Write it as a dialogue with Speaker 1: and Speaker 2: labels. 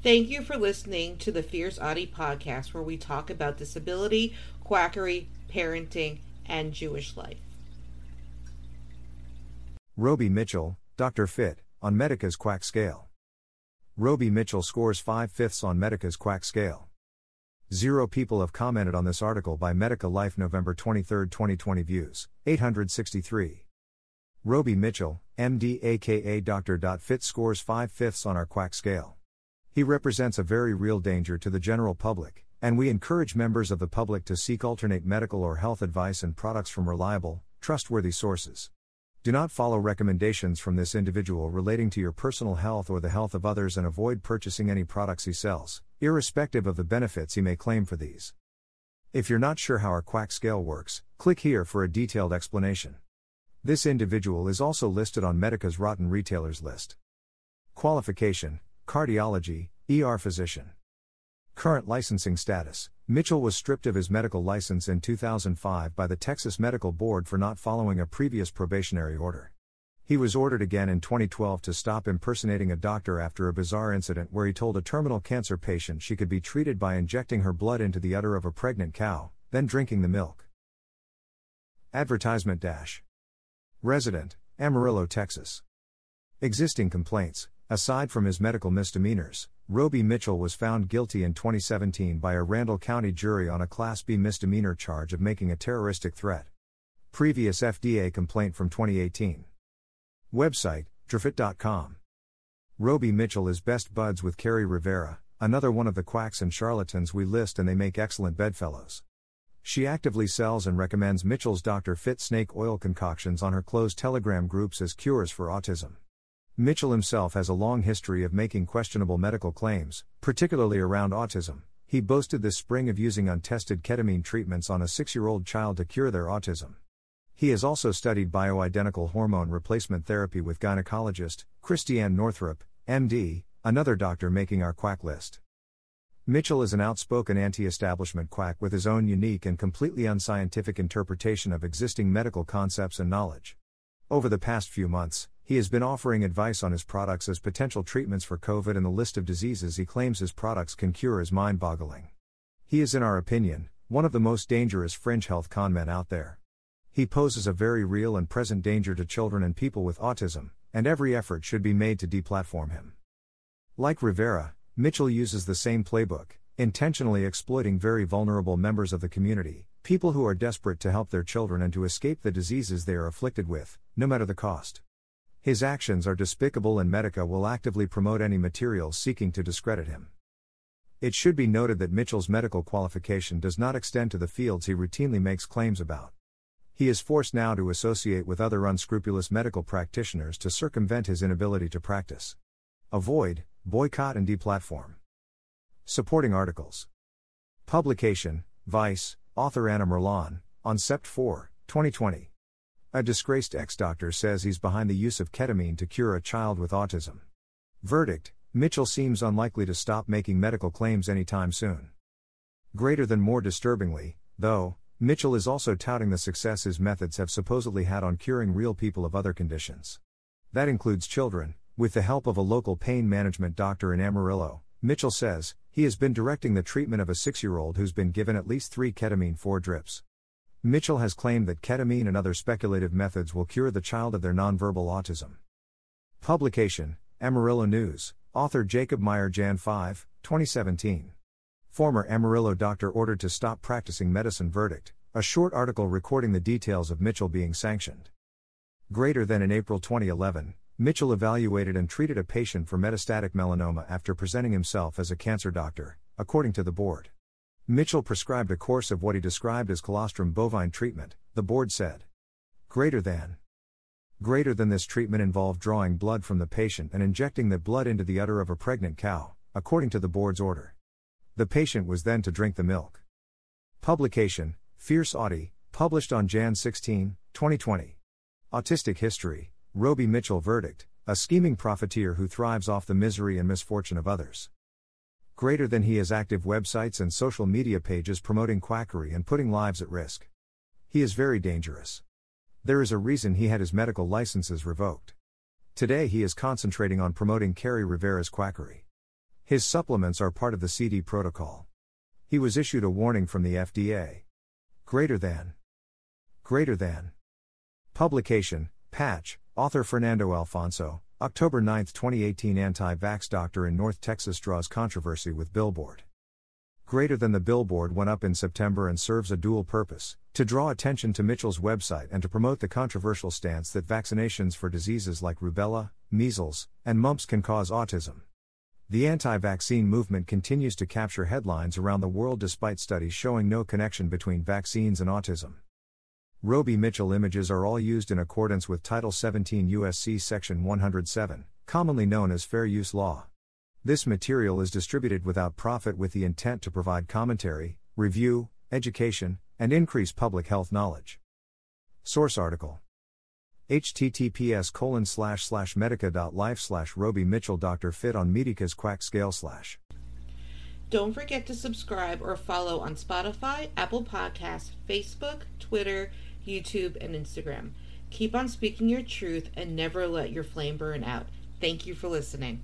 Speaker 1: Thank you for listening to the Fierce Autie podcast, where we talk about disability, quackery, parenting, and Jewish life.
Speaker 2: Roby Mitchell, Dr. Fitt, on Medika's Quack Scale. Roby Mitchell scores 5 fifths on Medika's Quack Scale. Zero people have commented on this article by Medika Life November 23, 2020 views, 863. Roby Mitchell, MD aka Dr. Fitt scores 5 fifths on our Quack Scale. He represents a very real danger to the general public, and we encourage members of the public to seek alternate medical or health advice and products from reliable, trustworthy sources. Do not follow recommendations from this individual relating to your personal health or the health of others and avoid purchasing any products he sells, irrespective of the benefits he may claim for these. If you're not sure how our quack scale works, click here for a detailed explanation. This individual is also listed on Medika's Rotten Retailers list. Qualification Cardiology, ER Physician. Current licensing status Mitchell was stripped of his medical license in 2005 by the Texas Medical Board for not following a previous probationary order. He was ordered again in 2012 to stop impersonating a doctor after a bizarre incident where he told a terminal cancer patient she could be treated by injecting her blood into the udder of a pregnant cow, then drinking the milk. Advertisement Dash. Resident, Amarillo, Texas. Existing complaints Aside from his medical misdemeanors, Roby Mitchell was found guilty in 2017 by a Randall County jury on a Class B misdemeanor charge of making a terroristic threat. Previous FDA complaint from 2018. Website, drfitt.com. Roby Mitchell is best buds with Kerri Rivera, another one of the quacks and charlatans we list, and they make excellent bedfellows. She actively sells and recommends Mitchell's Dr. Fitt snake oil concoctions on her closed Telegram groups as cures for autism. Mitchell himself has a long history of making questionable medical claims, particularly around autism. He boasted this spring of using untested ketamine treatments on a six year old child to cure their autism. He has also studied bioidentical hormone replacement therapy with gynecologist Christiane Northrup, MD, another doctor making our quack list. Mitchell is an outspoken anti establishment quack with his own unique and completely unscientific interpretation of existing medical concepts and knowledge. Over the past few months, he has been offering advice on his products as potential treatments for COVID, and the list of diseases he claims his products can cure is mind boggling. He is, in our opinion, one of the most dangerous fringe health conmen out there. He poses a very real and present danger to children and people with autism, and every effort should be made to deplatform him. Like Rivera, Mitchell uses the same playbook, intentionally exploiting very vulnerable members of the community, people who are desperate to help their children and to escape the diseases they are afflicted with, no matter the cost. His actions are despicable and Medika will actively promote any materials seeking to discredit him. It should be noted that Mitchell's medical qualification does not extend to the fields he routinely makes claims about. He is forced now to associate with other unscrupulous medical practitioners to circumvent his inability to practice. Avoid, boycott, and deplatform. Supporting articles. Publication Vice, author Anna Merlan, on Sept 4, 2020. A disgraced ex doctor says he's behind the use of ketamine to cure a child with autism. Verdict Mitchell seems unlikely to stop making medical claims anytime soon. Greater than more disturbingly, though, Mitchell is also touting the success his methods have supposedly had on curing real people of other conditions. That includes children, with the help of a local pain management doctor in Amarillo. Mitchell says, he has been directing the treatment of a six year old who's been given at least three ketamine 4 drips. Mitchell has claimed that ketamine and other speculative methods will cure the child of their nonverbal autism. Publication Amarillo News, author Jacob Meyer, Jan 5, 2017. Former Amarillo doctor ordered to stop practicing medicine verdict, a short article recording the details of Mitchell being sanctioned. Greater than in April 2011, Mitchell evaluated and treated a patient for metastatic melanoma after presenting himself as a cancer doctor, according to the board. Mitchell prescribed a course of what he described as colostrum bovine treatment, the board said. Greater than. Greater than this treatment involved drawing blood from the patient and injecting the blood into the udder of a pregnant cow, according to the board's order. The patient was then to drink the milk. Publication Fierce Autie, published on Jan 16, 2020. Autistic History Roby Mitchell Verdict, a scheming profiteer who thrives off the misery and misfortune of others greater than he has active websites and social media pages promoting quackery and putting lives at risk. He is very dangerous. There is a reason he had his medical licenses revoked. Today he is concentrating on promoting Kerri Rivera's quackery. His supplements are part of the CD protocol. He was issued a warning from the FDA. Greater than. Greater than. Publication, Patch, author Fernando Alfonso, October 9, 2018 Anti-vax doctor in North Texas draws controversy with billboard. Greater than the billboard went up in September and serves a dual purpose to draw attention to Mitchell's website and to promote the controversial stance that vaccinations for diseases like rubella, measles, and mumps can cause autism. The anti vaccine movement continues to capture headlines around the world despite studies showing no connection between vaccines and autism. Roby Mitchell images are all used in accordance with Title 17 USC Section 107, commonly known as Fair Use Law. This material is distributed without profit with the intent to provide commentary, review, education, and increase public health knowledge. Source article https colon slash slash medika.life slash roby mitchell dr fitt on medika's quack scale slash
Speaker 1: Don't forget to subscribe or follow on Spotify, Apple Podcasts, Facebook, Twitter, YouTube, and Instagram. Keep on speaking your truth and never let your flame burn out. Thank you for listening.